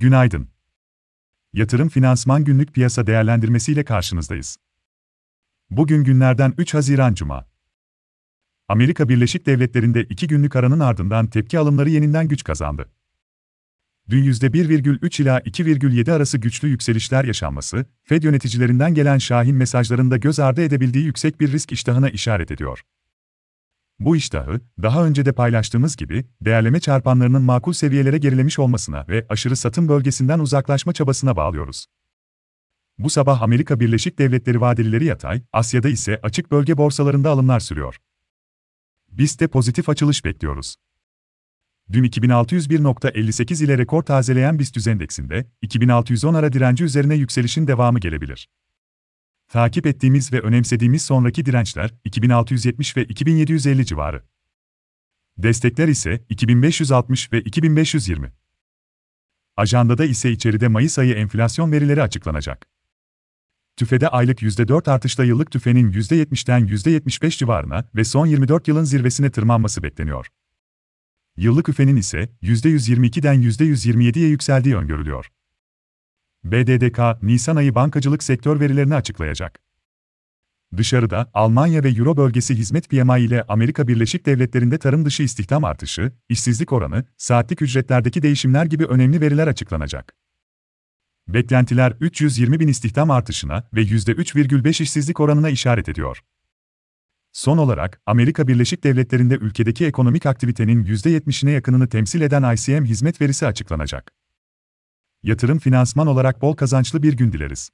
Günaydın. Yatırım Finansman Günlük Piyasa Değerlendirmesi ile karşınızdayız. Bugün günlerden 3 Haziran Cuma. Amerika Birleşik Devletleri'nde 2 günlük aranın ardından tepki alımları yeniden güç kazandı. Dün %1,3 ila 2,7 arası güçlü yükselişler yaşanması, Fed yöneticilerinden gelen şahin mesajlarında göz ardı edebildiği yüksek bir risk iştahına işaret ediyor. Bu iştahı, daha önce de paylaştığımız gibi, değerleme çarpanlarının makul seviyelere gerilemiş olmasına ve aşırı satım bölgesinden uzaklaşma çabasına bağlıyoruz. Bu sabah Amerika Birleşik Devletleri vadelileri yatay, Asya'da ise açık bölge borsalarında alımlar sürüyor. Biz de pozitif açılış bekliyoruz. Dün 2601.58 ile rekor tazeleyen BIST endeksinde, 2610 ara direnci üzerine yükselişin devamı gelebilir. Takip ettiğimiz ve önemsediğimiz sonraki dirençler 2670 ve 2750 civarı. Destekler ise 2560 ve 2520. Ajandada ise içeride Mayıs ayı enflasyon verileri açıklanacak. TÜFE'de aylık %4 artışla yıllık TÜFE'nin %70'den %75 civarına ve son 24 yılın zirvesine tırmanması bekleniyor. Yıllık üfenin ise %122'den %127'ye yükseldiği öngörülüyor. BDDK, Nisan ayı bankacılık sektör verilerini açıklayacak. Dışarıda, Almanya ve Euro bölgesi hizmet PMI ile Amerika Birleşik Devletleri'nde tarım dışı istihdam artışı, işsizlik oranı, saatlik ücretlerdeki değişimler gibi önemli veriler açıklanacak. Beklentiler 320 bin istihdam artışına ve %3,5 işsizlik oranına işaret ediyor. Son olarak, Amerika Birleşik Devletleri'nde ülkedeki ekonomik aktivitenin %70'ine yakınını temsil eden ICM hizmet verisi açıklanacak. Yatırım finansman olarak bol kazançlı bir gün dileriz.